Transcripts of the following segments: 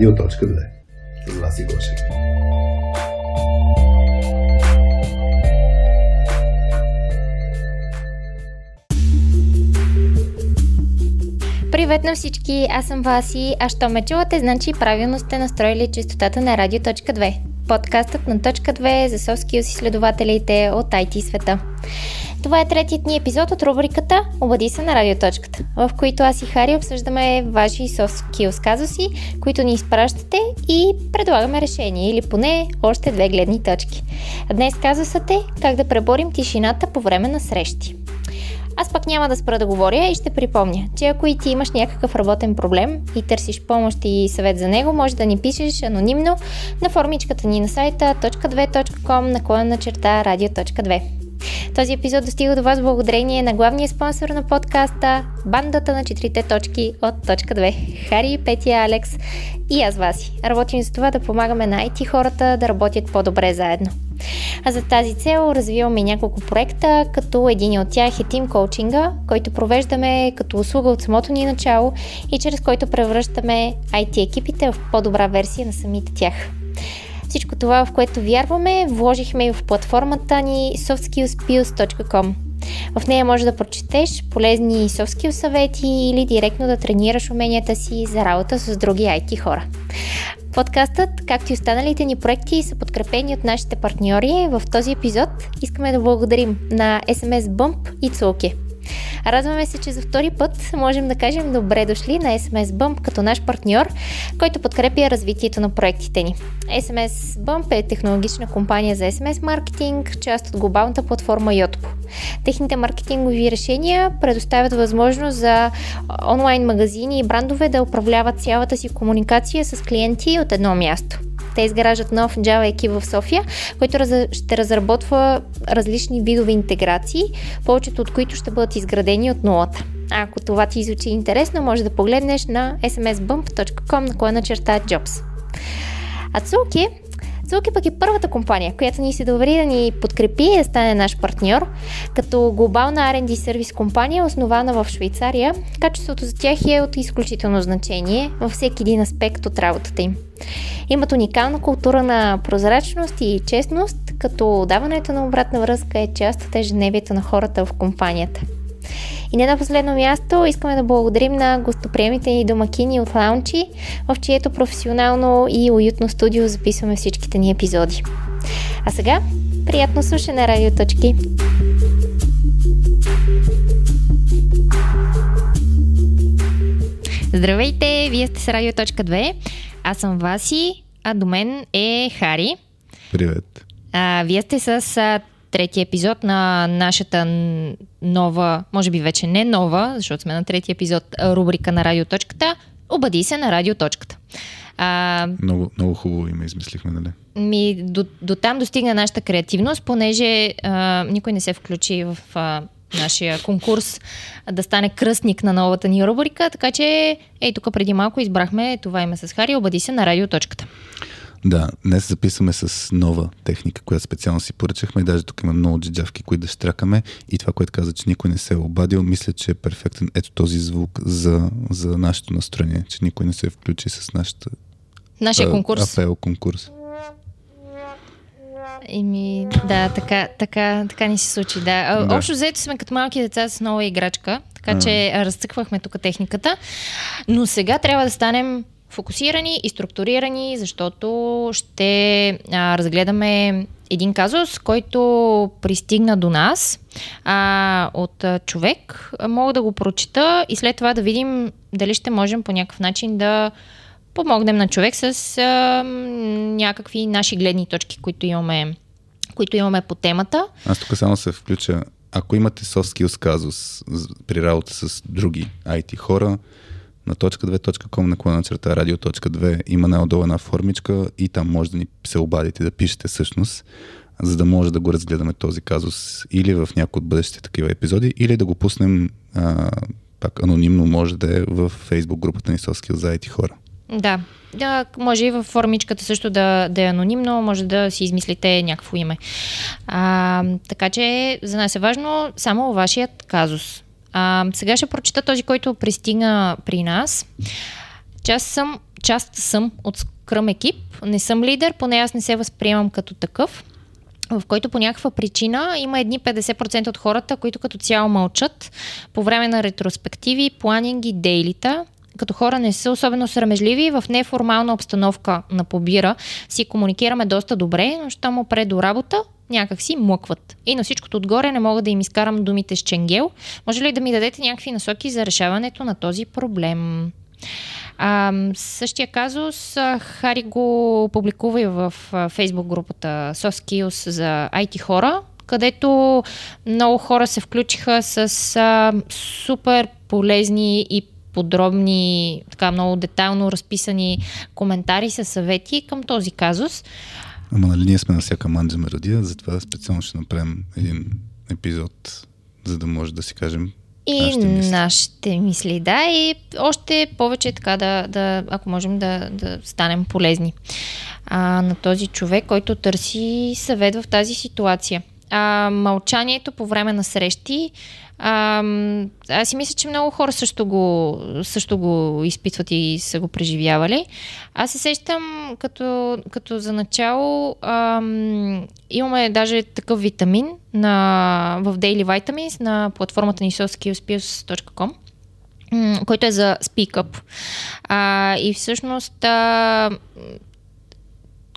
Радио.2 с Васи Гошев. Привет на всички, аз съм Васи, а що ме чувате, значи правилно сте настроили частотата на Радио.2. Подкастът на Точка 2 за софски изследователите от IT света. Това е третият ни епизод от рубриката Обади се на радиоточката, в които аз и Хари обсъждаме ваши soft skills казуси, които ни изпращате и предлагаме решение или поне още две гледни точки. Днес казусът е как да преборим тишината по време на срещи. Аз пък няма да спра да говоря и ще припомня, че ако и ти имаш някакъв работен проблем и търсиш помощ и съвет за него, може да ни пишеш анонимно на формичката ни на сайта .2.com наклона на черта радио.2. Този епизод достига до вас благодарение на главния спонсор на подкаста, бандата на четирите точки от точка 2. Хари, Петя, Алекс и аз Васи. Работим за това да помагаме на IT хората да работят по-добре заедно. А за тази цел развиваме няколко проекта, като един от тях е Team Coaching, който провеждаме като услуга от самото ни начало и чрез който превръщаме IT екипите в по-добра версия на самите тях. Всичко това, в което вярваме, вложихме и в платформата ни softskillspills.com. В нея може да прочетеш полезни софтскил съвети или директно да тренираш уменията си за работа с други IT хора. Подкастът, както и останалите ни проекти, са подкрепени от нашите партньори. В този епизод искаме да благодарим на SMS Bump и Цулки. Радваме се, че за втори път можем да кажем добре дошли на SMS Bump като наш партньор, който подкрепя развитието на проектите ни. SMS Bump е технологична компания за SMS маркетинг, част от глобалната платформа Yotpo. Техните маркетингови решения предоставят възможност за онлайн магазини и брандове да управляват цялата си комуникация с клиенти от едно място. Те изграждат нов Java екип в София, който ще разработва различни видове интеграции, повечето от които ще бъдат изградени от нулата. Ако това ти звучи интересно, може да погледнеш на smsbump.com на черта Jobs. А Цулки Цулки пък е първата компания, която ни се довери да ни подкрепи и да стане наш партньор, като глобална R&D сервис компания, основана в Швейцария. Качеството за тях е от изключително значение във всеки един аспект от работата им. Имат уникална култура на прозрачност и честност, като даването на обратна връзка е част от ежедневието на хората в компанията. И не на последно място искаме да благодарим на гостоприемите ни домакини от Лаунчи, в чието професионално и уютно студио записваме всичките ни епизоди. А сега, приятно слушане, радиоточки! Здравейте, вие сте с Радио.2. Аз съм Васи, а до мен е Хари. Привет. А, вие сте с а, третия епизод на нашата нова, може би вече не нова, защото сме на третия епизод, рубрика на Радиоточката. Обади се на Радиоточката. А, много, много хубаво име измислихме, нали? Ми, до, до там достигна нашата креативност, понеже а, никой не се включи в а, нашия конкурс да стане кръстник на новата ни рубрика, така че ей тук преди малко избрахме това име с Хари, обади се на радиоточката. Да, днес записваме с нова техника, която специално си поръчахме даже тук има много джиджавки, които да штракаме и това, което каза, че никой не се е обадил, мисля, че е перфектен ето този звук за, за нашето настроение, че никой не се е включи с нашата Нашия а, конкурс. Апел конкурс. Еми, да, така, така, така ни се случи. Да. да. Общо взето сме като малки деца с нова играчка, така а. че разцъквахме тук техниката. Но сега трябва да станем фокусирани и структурирани, защото ще а, разгледаме един казус, който пристигна до нас а, от а, човек. Мога да го прочита и след това да видим дали ще можем по някакъв начин да помогнем на човек с а, някакви наши гледни точки, които имаме, които имаме по темата. Аз тук само се включа. Ако имате soft skills казус при работа с други IT хора, на .2.com наклона черта радио.2 има най-отдолу една формичка и там може да ни се обадите да пишете всъщност, за да може да го разгледаме този казус или в някои от бъдещите такива епизоди, или да го пуснем а, пак анонимно може да е в фейсбук групата ни Соскил за IT хора. Да. Да, може и в формичката също да, да е анонимно, може да си измислите някакво име. А, така че за нас е важно само вашият казус. А, сега ще прочита този, който пристигна при нас. част съм, част съм от Scrum екип, не съм лидер, поне аз не се възприемам като такъв. В който по някаква причина има едни 50% от хората, които като цяло мълчат по време на ретроспективи, планинги, дейлита, като хора не са особено срамежливи, в неформална обстановка на побира си комуникираме доста добре, но му пред до работа, някак си млъкват. И на всичкото отгоре не мога да им изкарам думите с ченгел. Може ли да ми дадете някакви насоки за решаването на този проблем? А, същия казус Хари го публикува и в фейсбук групата Soft за IT хора, където много хора се включиха с а, супер полезни и подробни, така много детайлно разписани коментари с съвети към този казус. Ама нали ние сме на всяка манджа меродия, затова специално ще направим един епизод, за да може да си кажем и нашите мисли. нашите мисли, да, и още повече така да, да ако можем да, да станем полезни а, на този човек, който търси съвет в тази ситуация. А, мълчанието по време на срещи а, аз си мисля, че много хора също го, също го изпитват и са го преживявали. Аз се сещам като, като за начало а, имаме даже такъв витамин на, в Daily Vitamins на платформата ни soskillspills.com който е за Speak Up. А, и всъщност а,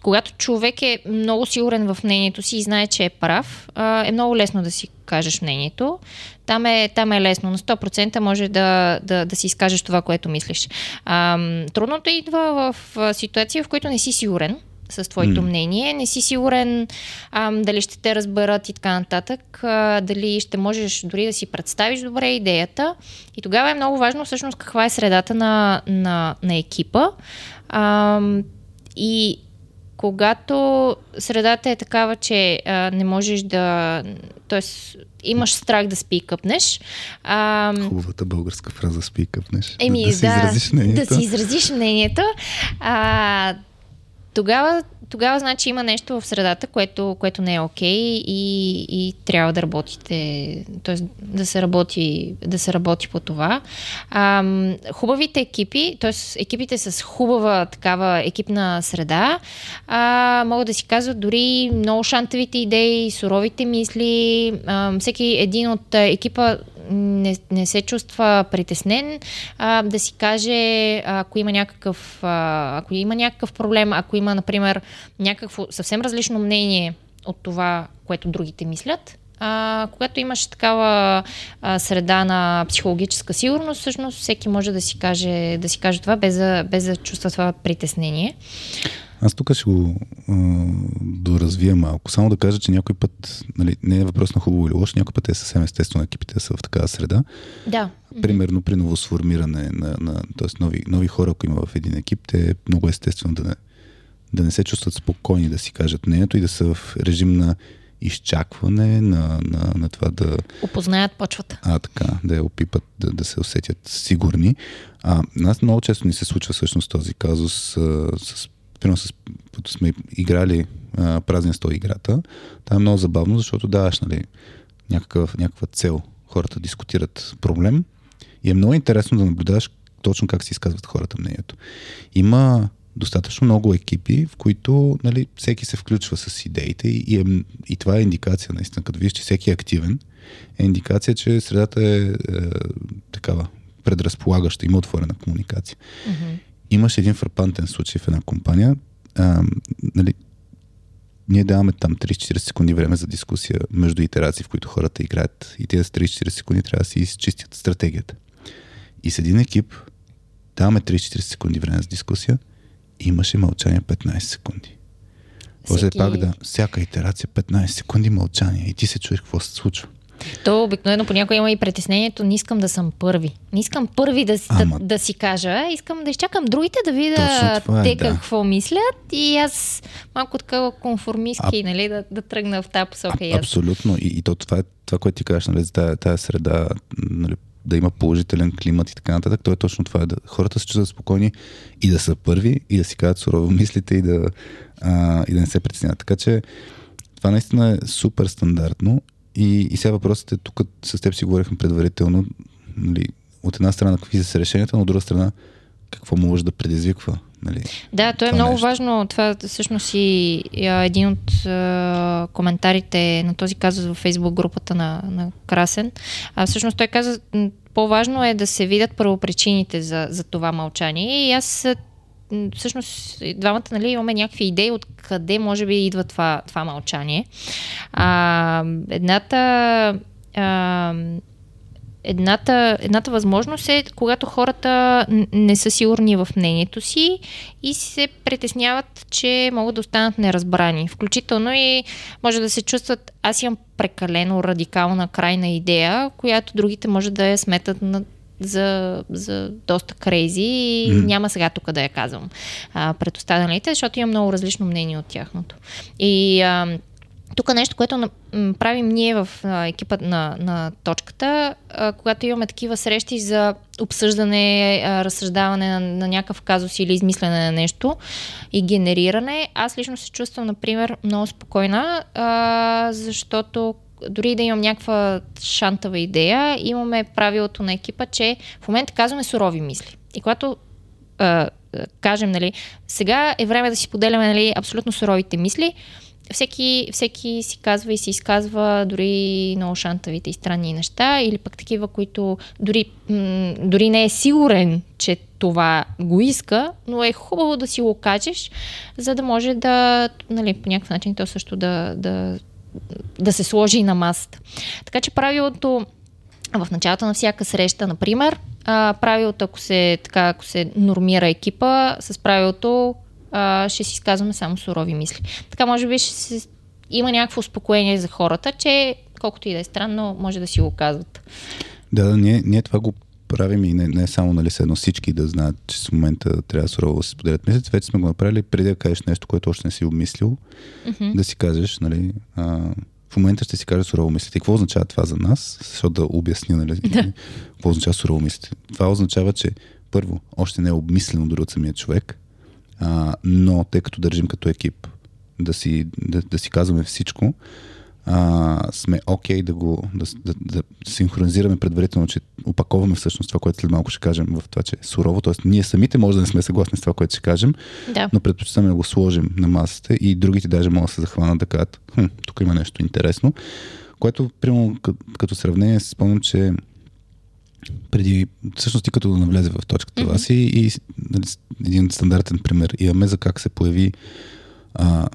когато човек е много сигурен в мнението си и знае, че е прав, е много лесно да си кажеш мнението. Там е, там е лесно. На 100% може да, да, да си изкажеш това, което мислиш. А, трудното идва в ситуация, в която не си сигурен с твоето mm. мнение. Не си сигурен а, дали ще те разберат и така нататък, а, дали ще можеш дори да си представиш добре идеята. И тогава е много важно всъщност каква е средата на, на, на екипа. А, и когато средата е такава, че а, не можеш да. Тоест, имаш страх да спикъпнеш. А, Хубавата българска фраза спикъпнеш. Еми, да, да, си изразиш мнението. Да си изразиш мнението. А, тогава тогава значи има нещо в средата, което, което не е окей okay и, и трябва да работите, т.е. да се работи, да се работи по това. А, хубавите екипи, т.е. екипите с хубава такава екипна среда, а, могат да си казват дори много шантавите идеи, суровите мисли. А, всеки един от екипа не, не се чувства притеснен, а, да си каже, ако има някакъв, а, ако има някакъв проблем, ако има, например, някакво съвсем различно мнение от това, което другите мислят, а, когато имаш такава а, среда на психологическа сигурност, всъщност всеки може да си каже, да си каже това, без да, без да чувства това притеснение. Аз тук ще го а, доразвия малко. Само да кажа, че някой път, нали, не е въпрос на хубаво или лошо, някой път е съвсем естествено екипите са в такава среда. Да. Примерно при новосформиране на, на т.е. Нови, нови хора, ако има в един екип, те е много естествено да не, да не се чувстват спокойни да си кажат мнението и да са в режим на изчакване, на, на, на това да... Опознаят почвата. А, така, да я опипат, да, да се усетят сигурни. А, нас много често ни се случва всъщност този казус а, с примерно с, сме играли а, празен сто играта, това е много забавно, защото даваш нали, някакъв, някаква цел. Хората дискутират проблем и е много интересно да наблюдаваш точно как си изказват хората мнението. Има достатъчно много екипи, в които нали, всеки се включва с идеите и, и, е, и това е индикация, наистина, като виж, че всеки е активен, е индикация, че средата е, е такава предразполагаща, има отворена комуникация. Mm-hmm. Имаше един фрапантен случай в една компания. А, нали, ние даваме там 30-40 секунди време за дискусия между итерации, в които хората играят. И тези 30-40 секунди трябва да си изчистят стратегията. И с един екип даваме 30-40 секунди време за дискусия имаше мълчание 15 секунди. После Всеки... пак да, всяка итерация 15 секунди мълчание и ти се чуеш какво се случва. То обикновено понякога има и притеснението, не искам да съм първи. Не искам първи да, Ама... да, да си кажа, искам да изчакам другите да видя е, те да. какво мислят и аз малко такава конформистки, а... нали, да, да тръгна в тази посока. А, абсолютно. И, и то това е това, което ти кажеш, нали, за тая среда, нали, да има положителен климат и така нататък. То е точно това. Да, хората се чувстват спокойни и да са първи, и да си казват сурово мислите и да, а, и да не се притесняват. Така че това наистина е супер стандартно. И, и сега въпросът е, тук с теб си говорихме предварително, нали, от една страна какви са решенията, но от друга страна какво може да предизвиква. Нали? Да, то е това много нещо. важно. Това всъщност и един от а, коментарите на този казус във фейсбук групата на, на Красен. А, всъщност той каза, по-важно е да се видят първопричините за, за това мълчание. И аз всъщност двамата нали, имаме някакви идеи от къде може би идва това, това мълчание. А, едната а, Едната, едната възможност е, когато хората не са сигурни в мнението си и се притесняват, че могат да останат неразбрани. Включително и може да се чувстват, аз имам прекалено радикална крайна идея, която другите може да я сметат на за, за доста крейзи и М. няма сега тук да я казвам а, пред останалите, защото имам много различно мнение от тяхното. И а, тук нещо, което правим ние в екипа на, на точката, когато имаме такива срещи за обсъждане, разсъждаване на, на някакъв казус или измислене на нещо и генериране, аз лично се чувствам, например, много спокойна, защото дори да имам някаква шантава идея, имаме правилото на екипа, че в момента казваме сурови мисли. И когато кажем, нали, сега е време да си поделяме нали, абсолютно суровите мисли, всеки, всеки си казва и си изказва дори много шантавите и странни неща, или пък такива, които дори, м- дори не е сигурен, че това го иска, но е хубаво да си го кажеш, за да може да, нали, по някакъв начин то също да, да, да се сложи на масата. Така че правилото в началото на всяка среща, например, правилото, ако се, така, ако се нормира екипа, с правилото а, ще си изказваме само сурови мисли. Така може би ще се, има някакво успокоение за хората, че колкото и да е странно, може да си го казват. Да, да, ние, ние това го правим и не, не само нали, седно всички да знаят, че в момента трябва сурово да се споделят мислите. Вече сме го направили преди да кажеш нещо, което още не си обмислил, Мгм. да си кажеш, нали, а, в момента ще си кажа сурово мислите. И какво означава това за нас? Защото да обясня, нали, какво означава сурово мислите. Това означава, че първо, още не е обмислено дори от самия човек, а, но тъй като държим като екип да си, да, да си казваме всичко, а, сме окей okay да го да, да, да синхронизираме предварително, че опаковаме всъщност това, което след малко ще кажем в това, че е сурово. Тоест, ние самите може да не сме съгласни с това, което ще кажем, Да. но предпочитаме да го сложим на масата и другите даже могат да се захванат да кажат, хм, тук има нещо интересно. Което, примерно, като, сравнение, спомням, че преди, всъщност ти като да навлезе в точката mm-hmm. вас и, нали, един стандартен пример имаме за как се появи а,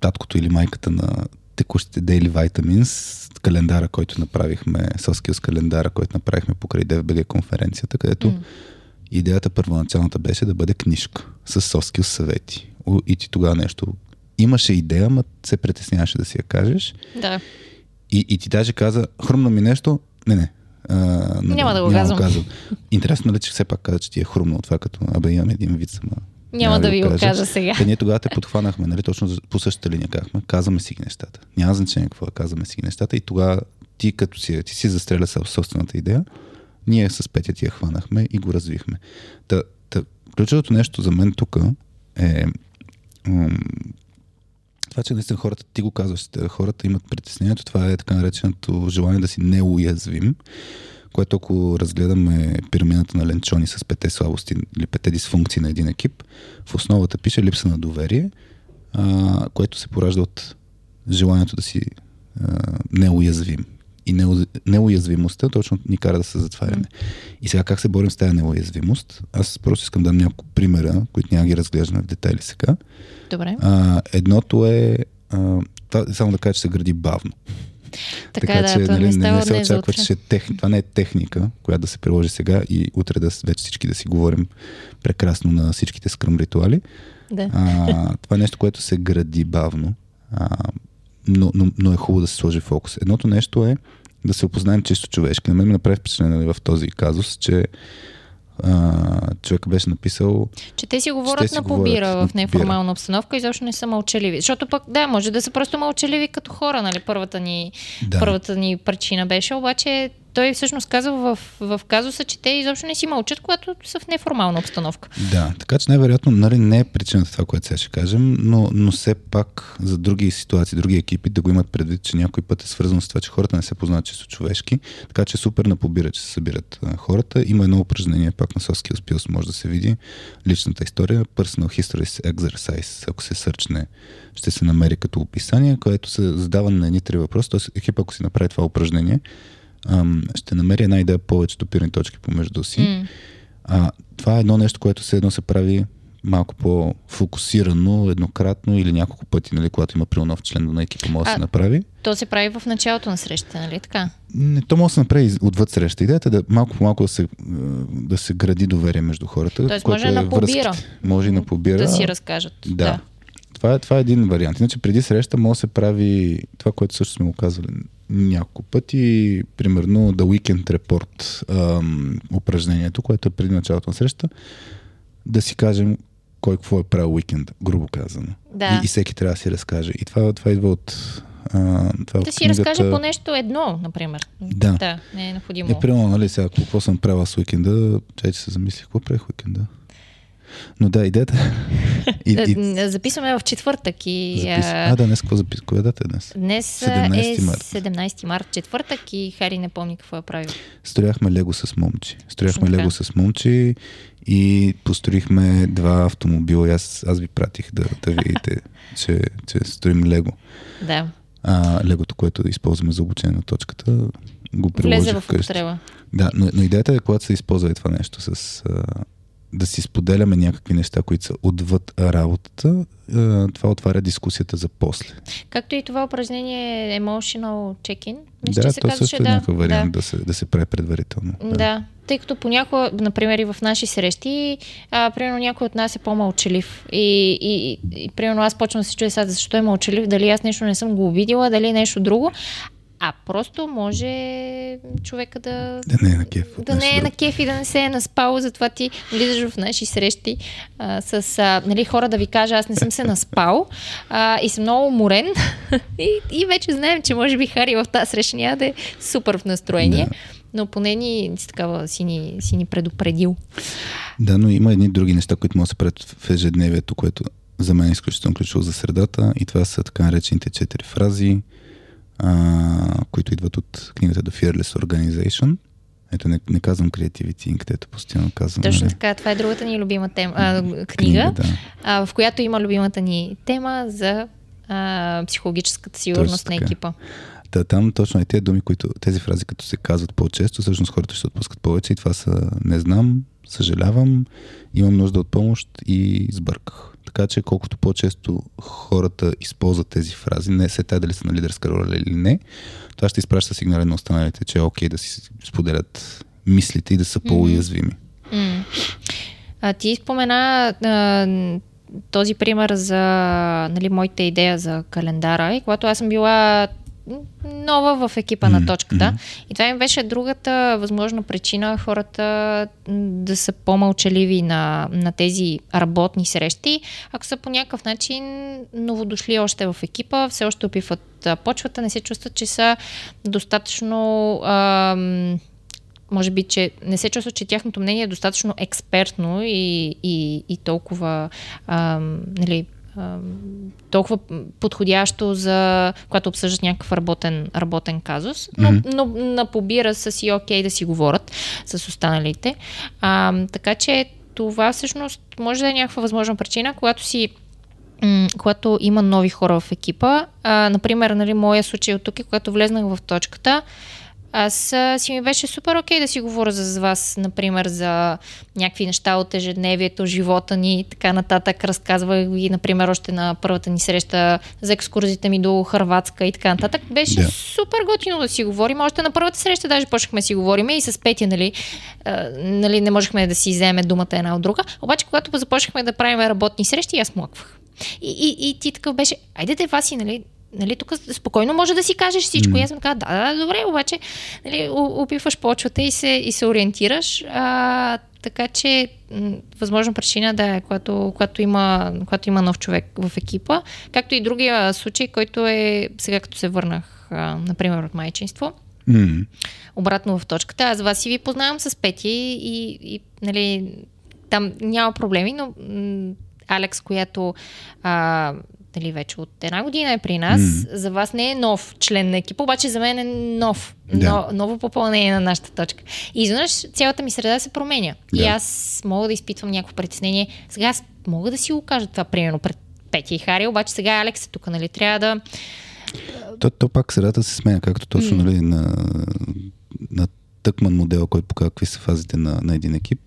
таткото или майката на текущите Daily Vitamins, календара, който направихме, Soskills календара, който направихме покрай DFBG конференцията, където М. идеята първоначалната беше да бъде книжка с Soskills съвети. И ти тогава нещо имаше идея, ма се притесняваше да си я кажеш. Да. И, и ти даже каза, хрумна ми нещо, не, не. А, Няма да го казвам. Интересно ли, че все пак каза, че ти е хрумнало това, като абе имам един вид сама. Няма да ви го кажа сега. Те ние тогава те подхванахме, нали, точно по същата линия казахме, казваме си ги нещата. Няма значение какво е, казваме си ги нещата и тогава ти като си, ти си застреля със собствената идея, ние с Петя ти я хванахме и го развихме. Та, та, ключовото нещо за мен тук е м- това, че наистина хората, ти го казваш, хората имат притеснението, това е така нареченото желание да си неуязвим, което ако разгледаме пирамидата на Ленчони с пете слабости или пете дисфункции на един екип, в основата пише липса на доверие, а, което се поражда от желанието да си а, неуязвим. И неу, неуязвимостта точно ни кара да се затваряме. И сега как се борим с тази неуязвимост? Аз просто искам да дам няколко примера, които няма ги разглеждаме в детайли сега. Добре. А, едното е а, това, само да кажа, че се гради бавно. Така, да, то не нали, не, не се за очаква, че ще е тех... това не е техника, която да се приложи сега и утре да вече всички да си говорим прекрасно на всичките скръм ритуали. Да. А, това е нещо, което се гради бавно, а, но, но, но е хубаво да се сложи фокус. Едното нещо е да се опознаем чисто човешки. На мен ми направи впечатление нали, в този казус, че а, човек беше написал Че те си говорят Ще си на побира в неформална обстановка и защо не са мълчаливи. Защото пък, да, може да са просто мълчаливи като хора, нали? Първата ни, Да. първата ни причина беше, обаче той всъщност казва в, в казуса, че те изобщо не си мълчат, когато са в неформална обстановка. Да, така че най-вероятно нали, не е причината това, което сега ще кажем, но, но все пак за други ситуации, други екипи да го имат предвид, че някой път е свързано с това, че хората не се познават чисто човешки, така че супер напобира, че се събират хората. Има едно упражнение, пак на Soft Skills може да се види личната история, Personal History Exercise, ако се сърчне, ще се намери като описание, което се задава на едни три въпроса, т.е. екипа, ако си направи това упражнение, ам, ще намери една идея повече допирани точки помежду си. Mm. А, това е едно нещо, което се едно се прави малко по-фокусирано, еднократно или няколко пъти, нали, когато има нов член на екипа, може да се направи. То се прави в началото на срещата, нали така? Не, то може да се направи отвъд среща. Идеята е да малко по малко да се, да се гради доверие между хората. Тоест може е на побира. Може и на побира. Да си разкажат. Да. да. Това е, това е един вариант. Иначе преди среща може да се прави това, което също сме го казвали няколко пъти, примерно The Weekend Report ам, упражнението, което е преди началото на среща, да си кажем кой какво е правил уикенд, грубо казано. Да. И, и всеки трябва да си разкаже. И това, това идва от а, това да си книгата... разкаже по нещо едно, например. Да. Да, не е необходимо. Е, примерно, нали, сега, какво съм правил с уикенда, че се замислих, какво правих уикенда? Но да, идеята. и, и... Записваме в четвъртък. И, Запис... А, да, днес какво запис? Коя дата е днес? Днес 17 е март. 17 март, четвъртък и Хари не помни какво е правил. Строяхме лего с момчи. Строяхме лего с момчи и построихме два автомобила. Аз, аз ви пратих да, да видите, че, че строим лего. Да. А, легото, което използваме за обучение на точката, го приложих Влезе в употреба. Да, но, но идеята е, когато се използва това нещо с да си споделяме някакви неща, които са отвъд работата, е, това отваря дискусията за после. Както и това упражнение Emotional Check-in. Мисля, да, че се то също е да, някакъв вариант да. да, се, да се прави предварително. Да. да, тъй като понякога, например и в наши срещи, а, примерно някой от нас е по-мълчалив и, и, и, и примерно аз почвам да се чуя сега защо е мълчалив, дали аз нещо не съм го обидила, дали нещо друго, а просто може човека да... Да не е на кеф. Да не е на кеф и да не се е наспал, затова ти влизаш в наши срещи а, с а, нали, хора да ви кажа, аз не съм се наспал а, и съм много уморен и, и вече знаем, че може би Хари в тази среща няма да е супер в настроение. Да. Но поне ни, си, такава, си, ни, си ни предупредил. Да, но има едни други неща, които могат да се правят в ежедневието, което за мен е изключително ключово за средата и това са така наречените четири фрази, а, които идват от книгата The Fearless Organization. Ето, не, не казвам Creativity където постоянно казвам. Точно нали? така, това е другата ни любима тема, а, книга, книга да. а, в която има любимата ни тема за а, психологическата сигурност на екипа. Та, там точно е тези думи, които, тези фрази, като се казват по-често, всъщност хората ще отпускат повече и това са не знам, съжалявам, имам нужда от помощ и сбърках. Така че колкото по-често хората използват тези фрази, не се тая дали са на лидерска роля или не, това ще изпраща сигнали на останалите, че е окей да си споделят мислите и да са по-уязвими. Mm-hmm. А, ти спомена а, този пример за нали, моята идея за календара и когато аз съм била нова в екипа на точката. Mm-hmm. И това им беше другата възможна причина хората да са по-мълчаливи на, на тези работни срещи, ако са по някакъв начин новодошли още в екипа, все още опиват почвата, не се чувстват, че са достатъчно. Ам, може би, че не се чувстват, че тяхното мнение е достатъчно експертно и, и, и толкова ам, нали, толкова подходящо за когато обсъждат някакъв работен, работен казус, но, mm-hmm. но на побира са си окей да си говорят с останалите. А, така че това всъщност може да е някаква възможна причина, когато си когато има нови хора в екипа. А, например, нали, моя случай от тук е, когато влезнах в точката, аз а, си ми беше супер окей да си говоря за вас, например, за някакви неща от ежедневието, живота ни и така нататък. Разказвах ви, например, още на първата ни среща за екскурзите ми до Харватска и така нататък. Беше yeah. супер готино да си говорим. Още на първата среща даже почнахме да си говорим и с Петя, нали, а, нали, не можехме да си вземе думата една от друга. Обаче, когато започнахме да правим работни срещи, аз млъквах. И, и, и ти такъв беше, айде те, Васи, нали, нали, тук спокойно може да си кажеш всичко. Mm. И аз съм казала, да, да, добре, обаче нали, опиваш почвата и се, и се ориентираш. А, така че, възможно причина да е, когато, когато, има, когато има нов човек в екипа. Както и другия случай, който е сега като се върнах, а, например, от майчинство. Mm. Обратно в точката. Аз вас и ви познавам с Пети и, и нали, там няма проблеми, но Алекс, която а, нали, вече от една година е при нас, mm. за вас не е нов член на екипа, обаче за мен е нов, Да. но, ново попълнение на нашата точка. И изведнъж цялата ми среда се променя. Да. И аз мога да изпитвам някакво притеснение. Сега аз мога да си го кажа това, примерно, пред Петя и Хари, обаче сега Алекс е тук, нали? Трябва да... То, то пак средата се сменя, както точно М. нали, на, на тъкман модела, който показва какви са фазите на, на един екип.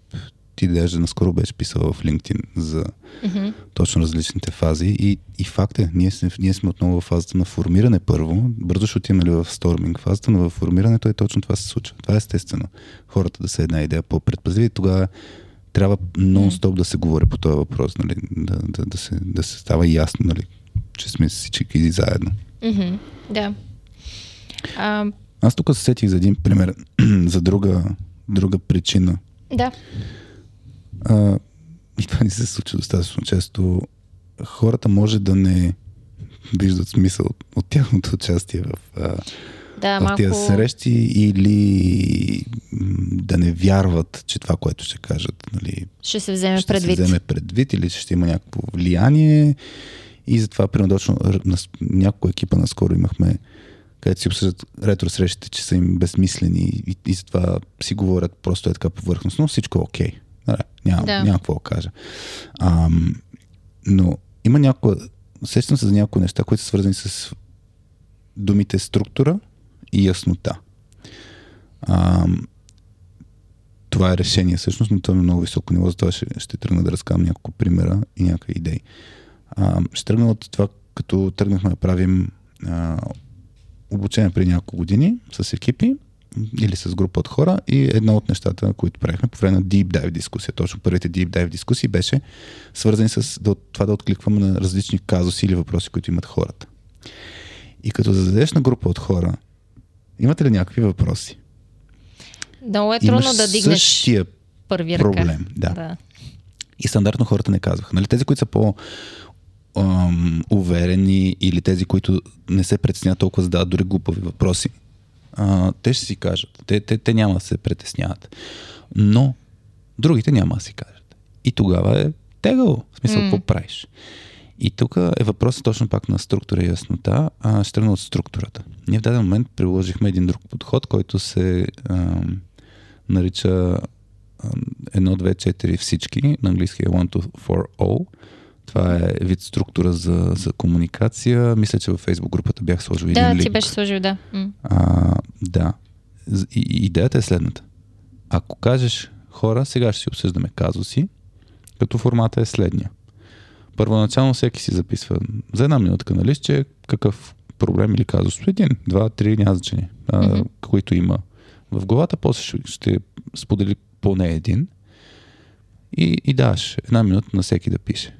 Ти даже наскоро беше писал в LinkedIn за Мгм. точно различните фази. И, и факт е, ние, сме- ние сме отново в фазата на формиране първо. Бързо ще отиваме ли в сторминг фазата, но в формирането е точно това се случва. Това е естествено. Хората да са една идея по-предпазливи тогава трябва нон-стоп да се говори по този въпрос, нали? да, да, да, се, да се става ясно, нали? че сме всички заедно. Мгм. Да. А, Аз тук се сетих за един пример, за друга, друга причина. да. А, и това ни се случва достатъчно често. Хората може да не виждат смисъл от, от тяхното участие в, а, Да, в малко... тези срещи или да не вярват, че това, което ще кажат, нали, Ще се вземе ще предвид. се вземе предвид или ще има някакво влияние. И затова, примерно, точно на няколко екипа наскоро имахме, където си обсъждат ретро срещите, че са им безсмислени и, и затова си говорят просто е така повърхностно, всичко е окей. Okay. Няма, Да. няма какво да кажа. Ам, но има някои, сещам се за някои неща, които са свързани с думите структура и яснота. Ам, това е решение всъщност, но то е много високо ниво, затова ще, ще тръгна да разказвам няколко примера и някакви идеи. А, ще тръгна от това, като тръгнахме да правим а, обучение преди няколко години с екипи или с група от хора и едно от нещата, които правихме по време на Deep Dive дискусия, точно първите Deep Dive дискусии беше свързани с да, това да откликваме на различни казуси или въпроси, които имат хората. И като зададеш на група от хора, имате ли някакви въпроси? Много е трудно Имаш да дигнеш същия първи ръка. проблем. Да. да. И стандартно хората не казваха. Нали, тези, които са по ам, уверени или тези, които не се притесняват толкова задават дори глупави въпроси, а, те ще си кажат. Те, те, те няма да се притесняват. Но другите няма да си кажат. И тогава е тегаво. В смисъл, какво правиш? И тук е въпросът точно пак на структура и яснота. А, ще тръгна от структурата. Ние в даден момент приложихме един друг подход, който се ам, нарича ам, 1, 2, 4 всички. На английски е 1, 2, 4, all. Това е вид структура за, за комуникация. Мисля, че във Facebook групата бях сложил един Да, линк. ти беше сложил, да. А, да. И, идеята е следната. Ако кажеш хора, сега ще си обсъждаме казуси, като формата е следния. Първоначално всеки си записва за една минутка на листче какъв проблем или казус. Един, два, три, няма значение. Мгм. които има в главата. После ще, ще сподели поне един. И, и даш една минута на всеки да пише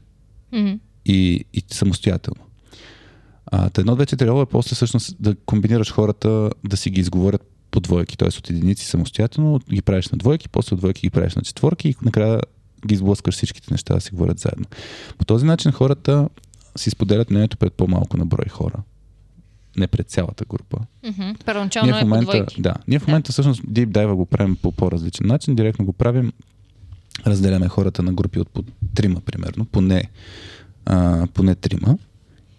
И, и самостоятелно. А, едно, две, четири е после всъщност да комбинираш хората да си ги изговорят по двойки, т.е. от единици самостоятелно ги правиш на двойки, после от двойки ги правиш на четворки и накрая ги сблъскаш всичките неща да си говорят заедно. По този начин хората си споделят мнението пред по-малко на брой хора. Не пред цялата група. Първоначално ние в е по двойки. да, ние в момента всъщност Deep Dive го правим по по-различен начин. Директно го правим, разделяме хората на групи от по трима, примерно, поне, а, поне трима.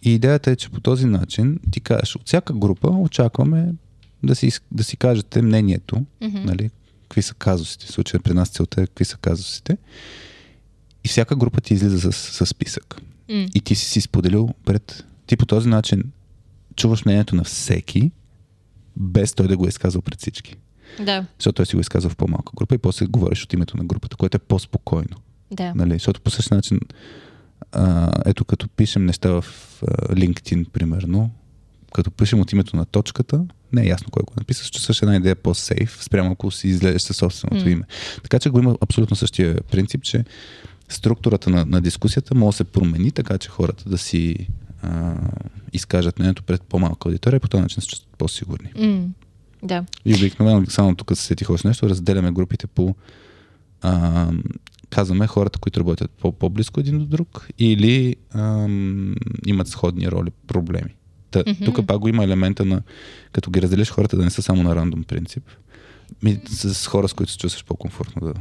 И идеята е, че по този начин ти кажеш, от всяка група очакваме да си, да си кажете мнението, Мгм. нали, какви са казусите. В случая при нас целта е какви са казусите. И всяка група ти излиза с, с списък. М. И ти си си споделил пред... Ти по този начин чуваш мнението на всеки, без той да го е изказал пред всички. Да, Защото той си го изказва в по-малка група и после говориш от името на групата, което е по-спокойно. да. Нали? Защото по същия начин, а, ето като пишем неща в а, LinkedIn, примерно, като пишем от името на точката, не е ясно кой го написа, че също една идея е по-сейф, спрямо ако си излезеш със собственото М. име. Така че го има абсолютно същия принцип, че структурата на, на дискусията може да се промени, така че хората да си а, изкажат мнението пред по-малка аудитория и по този начин се чувстват по-сигурни. М. Да. И обикновено, само тук се сетих още нещо, разделяме групите по а, казваме хората, които работят по- по-близко един до друг или ам, имат сходни роли, проблеми. Та, mm-hmm. Тук пак го има елемента на, като ги разделиш хората да не са само на рандом принцип. Ми, с хора, с които се чувстваш по-комфортно да,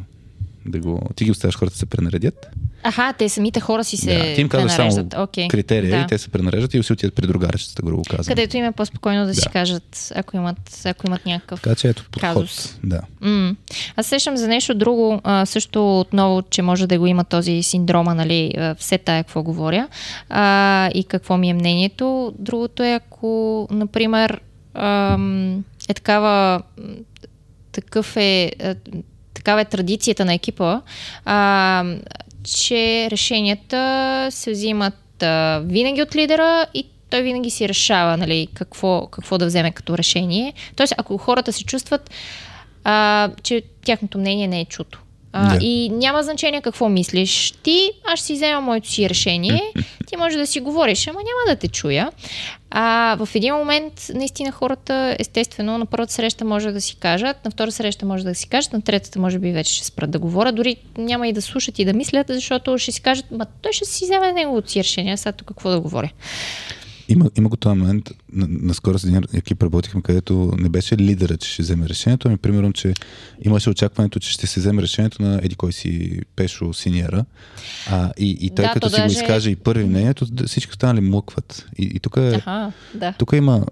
да го... Ти ги оставяш хората да се пренаредят. Аха, те самите хора си се да, ти им казваш само okay. критерия да. и те се пренареждат и си отидат при другарчета, грубо казвам. Където им е по-спокойно да, да. си кажат, ако имат, ако имат някакъв Така че ето подход. Казус. Да. Mm. Аз сещам за нещо друго, а, също отново, че може да го има този синдрома, нали, все тая какво говоря а, и какво ми е мнението. Другото е, ако, например, ам, е такава такъв е такава е традицията на екипа, а, че решенията се взимат а, винаги от лидера и той винаги си решава нали, какво, какво да вземе като решение. Тоест, ако хората се чувстват, а, че тяхното мнение не е чуто. А, да. И няма значение какво мислиш. Ти, аз ще си взема моето си решение. Ти може да си говориш, ама няма да те чуя. А в един момент, наистина, хората, естествено, на първата среща може да си кажат, на втора среща може да си кажат, на третата може би вече ще спрат да говорят, дори няма и да слушат и да мислят, защото ще си кажат, ма той ще си вземе неговото си решение, сега тук какво да говоря. Има, има го този момент. Наскоро с един екип работихме, където не беше лидера, че ще вземе решението, ами примерно, че имаше очакването, че ще се вземе решението на еди кой си Пешо Синьера. А, и, и той Да, като то си го даже- изкаже и първи мнението, всички останали млъкват. И, и тук е, Аха, да. тук има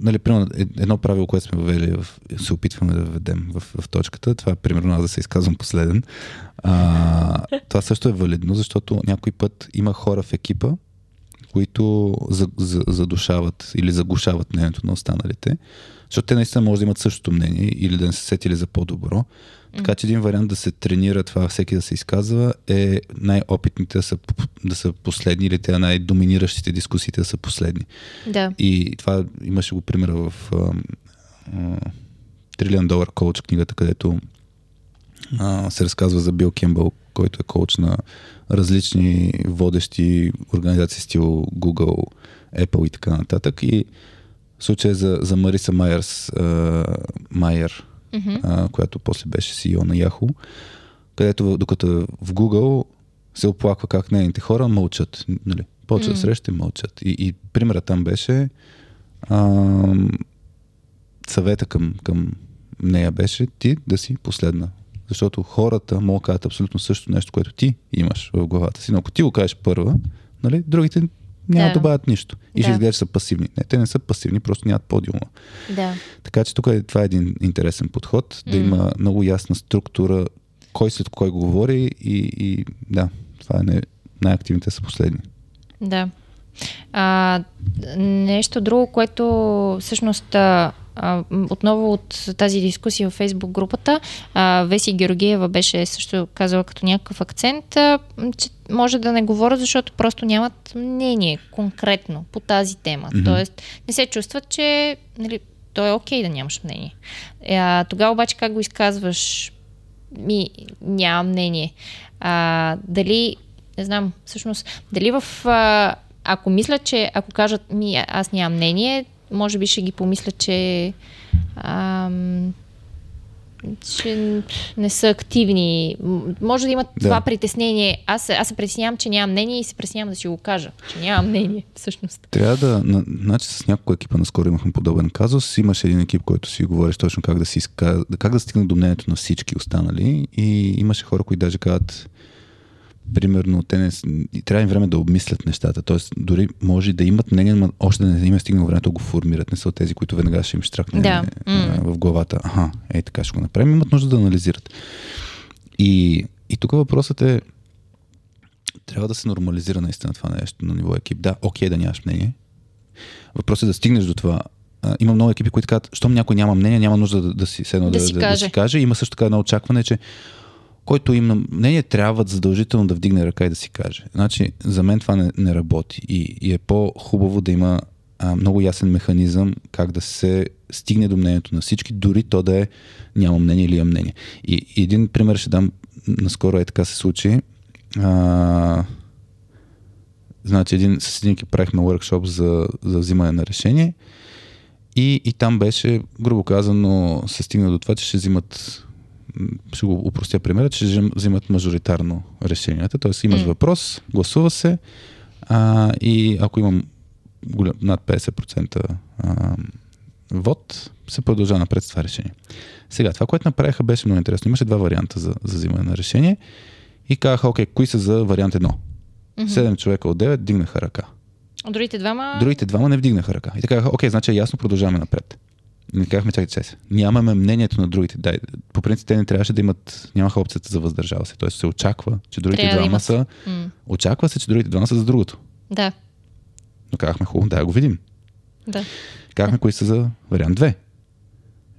нали, примерно, е- едно правило, което сме въвели, в, се опитваме да введем в, в точката. Това е примерно аз да се изказвам последен. А, това също е валидно, защото някой път има хора в екипа, които за, за, задушават или заглушават мнението на останалите, защото те наистина може да имат същото мнение или да не се сетили за по-добро. Така че един вариант да се тренира това всеки да се изказва е най-опитните да са, да са последни или те най-доминиращите дискусиите да са последни. Да. И това имаше го примера в Трилион долар коуч книгата, където а, се разказва за Бил Кембъл, който е коуч на различни водещи организации стил Google, Apple и така нататък. И случай за, за Мариса Майерс, а, Майер, Мгм. а, която после беше CEO на Yahoo, където докато е в Google се оплаква как нейните хора мълчат. Нали? Почва М. среща и мълчат. И, и примерът там беше ам, съвета към, към нея беше ти да си последна. Защото хората могат да кажат абсолютно също нещо, което ти имаш в главата си. Но ако ти го кажеш първа, нали, другите няма да Да. добавят нищо. И ще Да. изглежда, че са пасивни. Не, те не са пасивни, просто нямат подиума. Да. Така че тук е, това е един интересен подход, да М. има много ясна структура, кой след кой го говори и, и да, това е не, най-активните са последни. Да. А, нещо друго, което всъщност а, а, отново от тази дискусия в Фейсбук групата, а, Веси Георгиева беше също казала като някакъв акцент, а, че може да не говорят, защото просто нямат мнение конкретно по тази тема. Мгм. Тоест не се чувстват, че нали, то е окей да нямаш мнение. Е, А, тогава обаче как го изказваш? Ми, нямам мнение. А, дали, не знам, всъщност, дали в... А, ако мислят, че ако кажат ми, аз нямам мнение, може би ще ги помислят, че ам, че не са активни. Може да имат Да. това притеснение. Аз, се- аз се притеснявам, че нямам мнение и се притеснявам да си го кажа, че нямам мнение, всъщност. Трябва да, на, значи с няколко екипа наскоро имахме подобен казус. Имаше един екип, който си говориш точно как да си как да стигне до мнението на всички останали и имаше хора, които даже казват примерно, те не, трябва им време да обмислят нещата. Тоест, дори може да имат мнение, но още не им е стигнало времето да го формират. Не са от тези, които веднага ще им штракне Да. в главата. Аха, ей така ще го направим. Имат нужда да анализират. И, и тук въпросът е трябва да се нормализира наистина това нещо на ниво екип. Да, окей да нямаш мнение. Въпросът е да стигнеш до това. А, има много екипи, които казват, щом някой няма мнение, няма нужда да, да си, все едно Да да, си да, да, си каже. Има също така едно очакване, че който има мнение, трябва задължително да вдигне ръка и да си каже. Значи, за мен това не, не работи. И, и е по-хубаво да има а, много ясен механизъм как да се стигне до мнението на всички, дори то да е няма мнение или има мнение. И, и един пример ще дам. Наскоро е така се случи. А, значи, един, с един правихме workshop за, за взимане на решение. И, и там беше, грубо казано, се стигна до това, че ще взимат ще го упростя примера, че взимат мажоритарно решенията. Тоест имаш М. въпрос, гласува се а, и ако имам голям, над 50% а, вод, се продължава напред с това решение. Сега, това, което направиха, беше много интересно. Имаше два варианта за, за взимане на решение и казаха, окей, кои са за вариант едно? Седем човека от 9 дигнаха ръка. Другите двама... Другите двама не вдигнаха ръка. И така окей, значи е ясно, продължаваме напред. Не казахме, чакайте, чакайте. Нямаме мнението на другите. Дай, по принцип, те не трябваше да имат, нямаха опцията за въздържал се. Тоест се очаква, че другите Трябва да двама имат. са. М. Очаква се, че другите двама са за другото. Да, Но казахме, хубаво, да го видим. да. Казахме, кои са за вариант 2.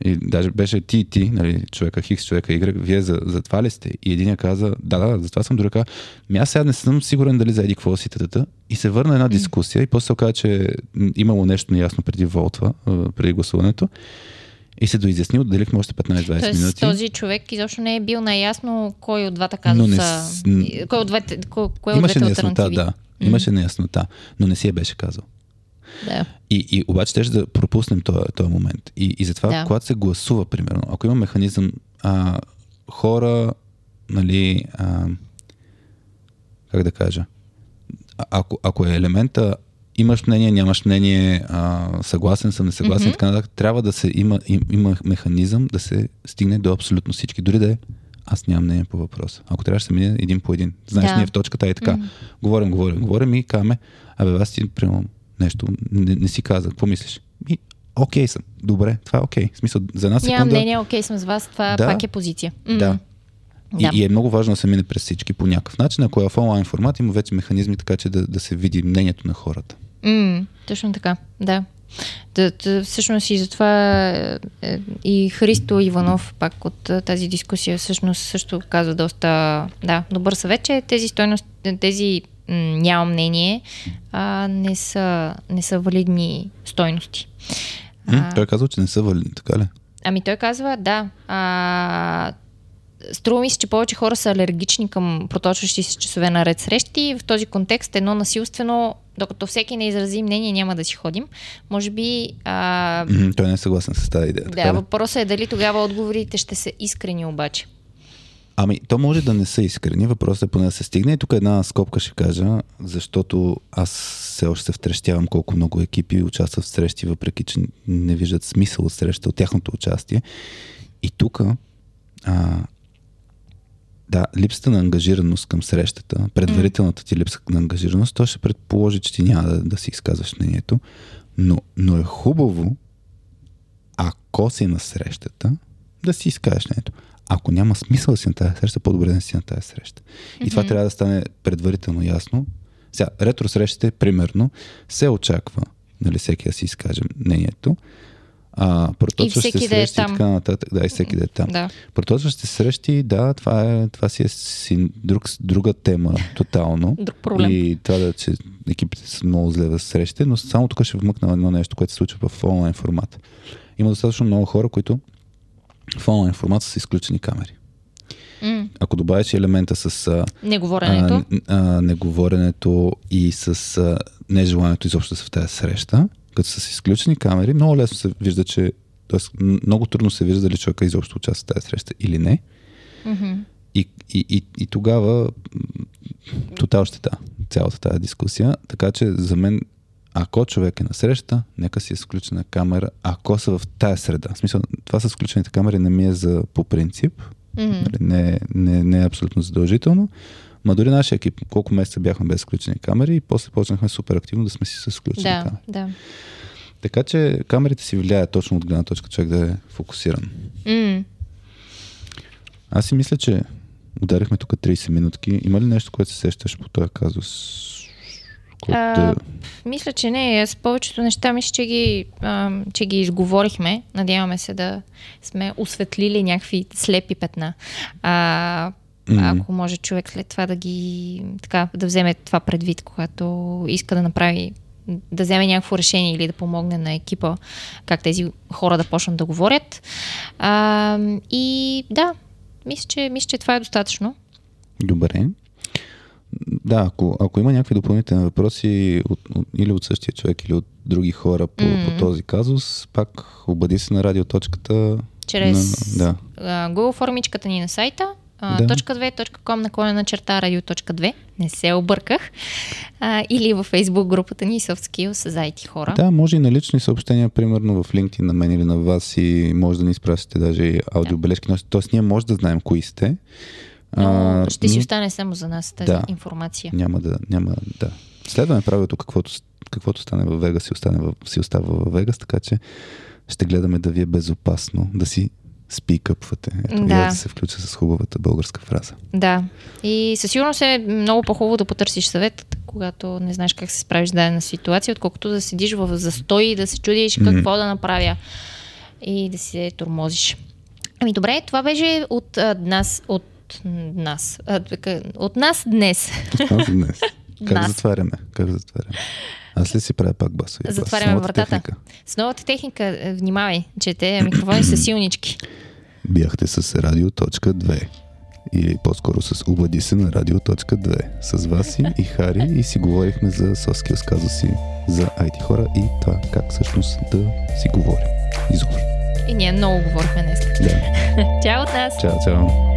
И даже беше ти и ти, нали, човека Хикс, човека Y, вие за, за това ли сте? И един каза, да, да, за това съм друга. каза, Ми аз сега не съм сигурен дали за еди какво си тата. И се върна една дискусия и после се оказа, че имало нещо неясно преди волтва, преди гласуването. И се доизясни, отделихме още 15-20 Тоест, минути. този човек изобщо не е бил наясно кой от двата казуса... Не Кой от двете, кой, от Имаше двете неяснота, да. Имаше неяснота, но не си я беше казал. Да. И, и обаче ще да пропуснем този, момент. И, и затова, Да. когато се гласува, примерно, ако има механизъм, а, хора, нали, а, как да кажа, а, ако, ако е елемента, имаш мнение, нямаш мнение, а, съгласен съм, несъгласен, mm-hmm. така нататък, трябва да се има, им, има механизъм да се стигне до абсолютно всички. Дори да е аз нямам мнение по въпроса. Ако трябваше да се мине един по един. Знаеш, Да. ние в точката е така. Мгм. Говорим, говорим, говорим и казваме, абе, аз ти, примерно, нещо, не, не си каза, какво мислиш? И, окей съм, добре, това е окей. В смисъл, за една секунда... Нямам мнение, окей съм с вас, това Да. пак е позиция. Да. И, Да. и е много важно да се мине през всички по някакъв начин. Ако е в онлайн формат, има вече механизми, така че да, да се види мнението на хората. М, точно така, да. Да, да, всъщност и затова е, е, и Христо Иванов, пак от е, тази дискусия, всъщност също казва доста да, добър съвет, че тези стойности, тези нямам мнение, а, не, са, не са валидни стойности. М? Той казал, че не са валидни, така ли? Ами той казва, да. А, струва ми се, че повече хора са алергични към проточващи се часове наред срещи. В този контекст едно насилствено, докато всеки не изрази мнение, няма да си ходим. Може би... А, Той не е съгласен с тази идея. да, въпросът е дали тогава отговорите ще са искрени обаче. Ами, то може да не са искрени, въпросът е поне да се стигне. И тук една скобка ще кажа, защото аз все още се втрещявам колко много екипи участват в срещи, въпреки че не виждат смисъл от среща, от тяхното участие. И тук, да, липсата на ангажираност към срещата, предварителната ти липса на ангажираност, то ще предположи, че ти няма да, да си изказваш мнението. Но, но е хубаво, ако си на срещата, да си изкажеш мнението. Ако няма смисъл да си на тази среща, по-добре да не си на тази среща. И това трябва да стане предварително ясно. Сега, ретро срещите, примерно, се очаква нали, всеки да си изкаже мнението. А, проточващите всеки да е срещи и там. така нататък. Да, и всеки да е там. Да. Проточващите срещи, да, това, е, това си е си друг, друга тема тотално. Друг проблем. И това да, че екипите са много зле да се срещате, но само тук ще вмъкна едно нещо, което се случва в онлайн формат. Има достатъчно много хора, които в онлайн формат са изключени камери. М, Ако добавиш елемента с Неговоренето. а, а, неговоренето и с а, нежеланието изобщо да са в тази среща, като са с изключени камери, много лесно се вижда, че м- много трудно се вижда дали човека изобщо участва в тази среща или не. Мгм. И, и, и, и тогава тотал ще та цялата тази дискусия. Така че за мен, ако човек е на среща, нека си е с включена камера, ако са в тая среда. В смисъл, това с включените камери не ми е за по принцип. Нали, не, не, не е абсолютно задължително. Ма дори нашия екип, колко месеца бяхме без включени камери и после почнахме супер активно да сме си с включени Да, камери. да. Така че камерите си влияят точно от гледна точка човек да е фокусиран. М. Аз си мисля, че ударихме тук 30 минутки. Има ли нещо, което се сещаш по този казус? А. Мисля, че не. Аз повечето неща мисля, че ги, а, че ги изговорихме. Надяваме се да сме осветлили някакви слепи петна. А, Мгм. ако може човек след това да ги така, да вземе това предвид, когато иска да направи да вземе някакво решение или да помогне на екипа, как тези хора да почнат да говорят. А, и да, мисля че, мисля, че това е достатъчно. Добре. Да, ако, ако има някакви допълнителни въпроси от, от, или от същия човек, или от други хора по, М. по този казус, пак обади се на радиоточката. Чрез На, да. Google формичката ни на сайта, да. точка 2.com наклонена черта радио.2. Не се обърках. А, или във Facebook групата ни Soft Skills за IT хора. Да, може и на лични съобщения, примерно в LinkedIn на мен или на вас и може да ни изпращате даже аудиобележки. Да. Тоест ние може да знаем кои сте. Но ще си остане само за нас тази да, информация. Няма да, няма, да. Следваме правилото, каквото, каквото стане във Вегас, си, остане в, си остава във Вегас, така че ще гледаме да ви е безопасно, да си спикъпвате. Ето, да. да се включа с хубавата българска фраза. Да. И със сигурност е много по-хубаво да потърсиш съвет, когато не знаеш как се справиш с дадена ситуация, отколкото да седиш в застой и да се чудиш какво mm. да направя и да се тормозиш. Ами добре, това беше от а, нас, от нас. А, от нас днес. От нас днес. Как нас. затваряме? Как затваряме? Аз ли си правя пак басови Затваряме вратата. Техника. С новата техника, е, внимавай, че те микрофони са силнички. Бяхте с радио.2 или по-скоро с Обади се на радио.2 с Васи и Хари и си говорихме за соски казуси за IT хора и това как всъщност да си говорим изобщо. И ние много говорихме днес. Да. чао от нас! Чао, чао!